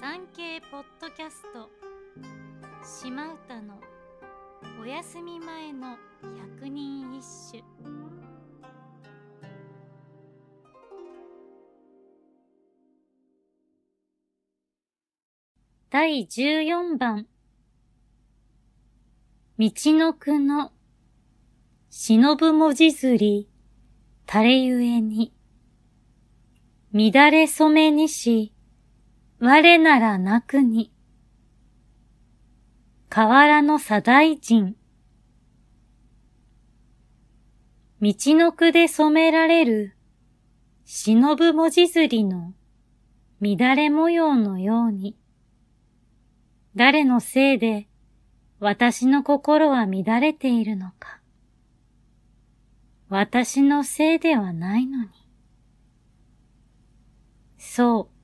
産経ポッドキャスト。島唄のお休み前の百人一首。第14番。道のくの忍ぶ文字釣り垂れゆえに。乱れ染めにし我ならなくに。河原の左大臣。道の句で染められる、忍ぶ文字釣りの乱れ模様のように。誰のせいで私の心は乱れているのか。私のせいではないのに。そう。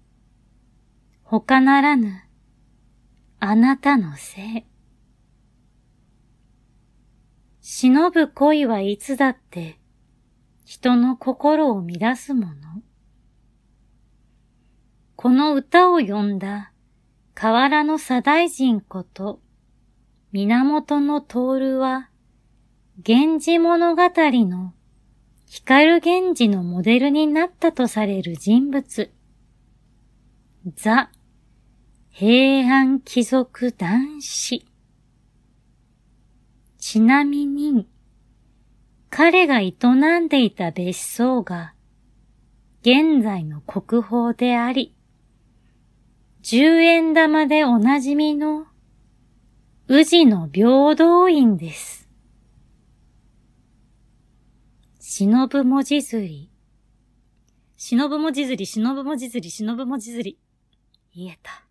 他ならぬ、あなたのせい。忍ぶ恋はいつだって人の心を乱すもの。この歌を詠んだ河原の左大臣こと源の徹は源氏物語の光源氏のモデルになったとされる人物。ザ・平安貴族男子。ちなみに、彼が営んでいた別荘が、現在の国宝であり、十円玉でおなじみの、宇治の平等院です。忍ぶ文字釣り。忍ぶ文字釣り、忍ぶ文字釣り、忍ぶ文字釣り。言えた。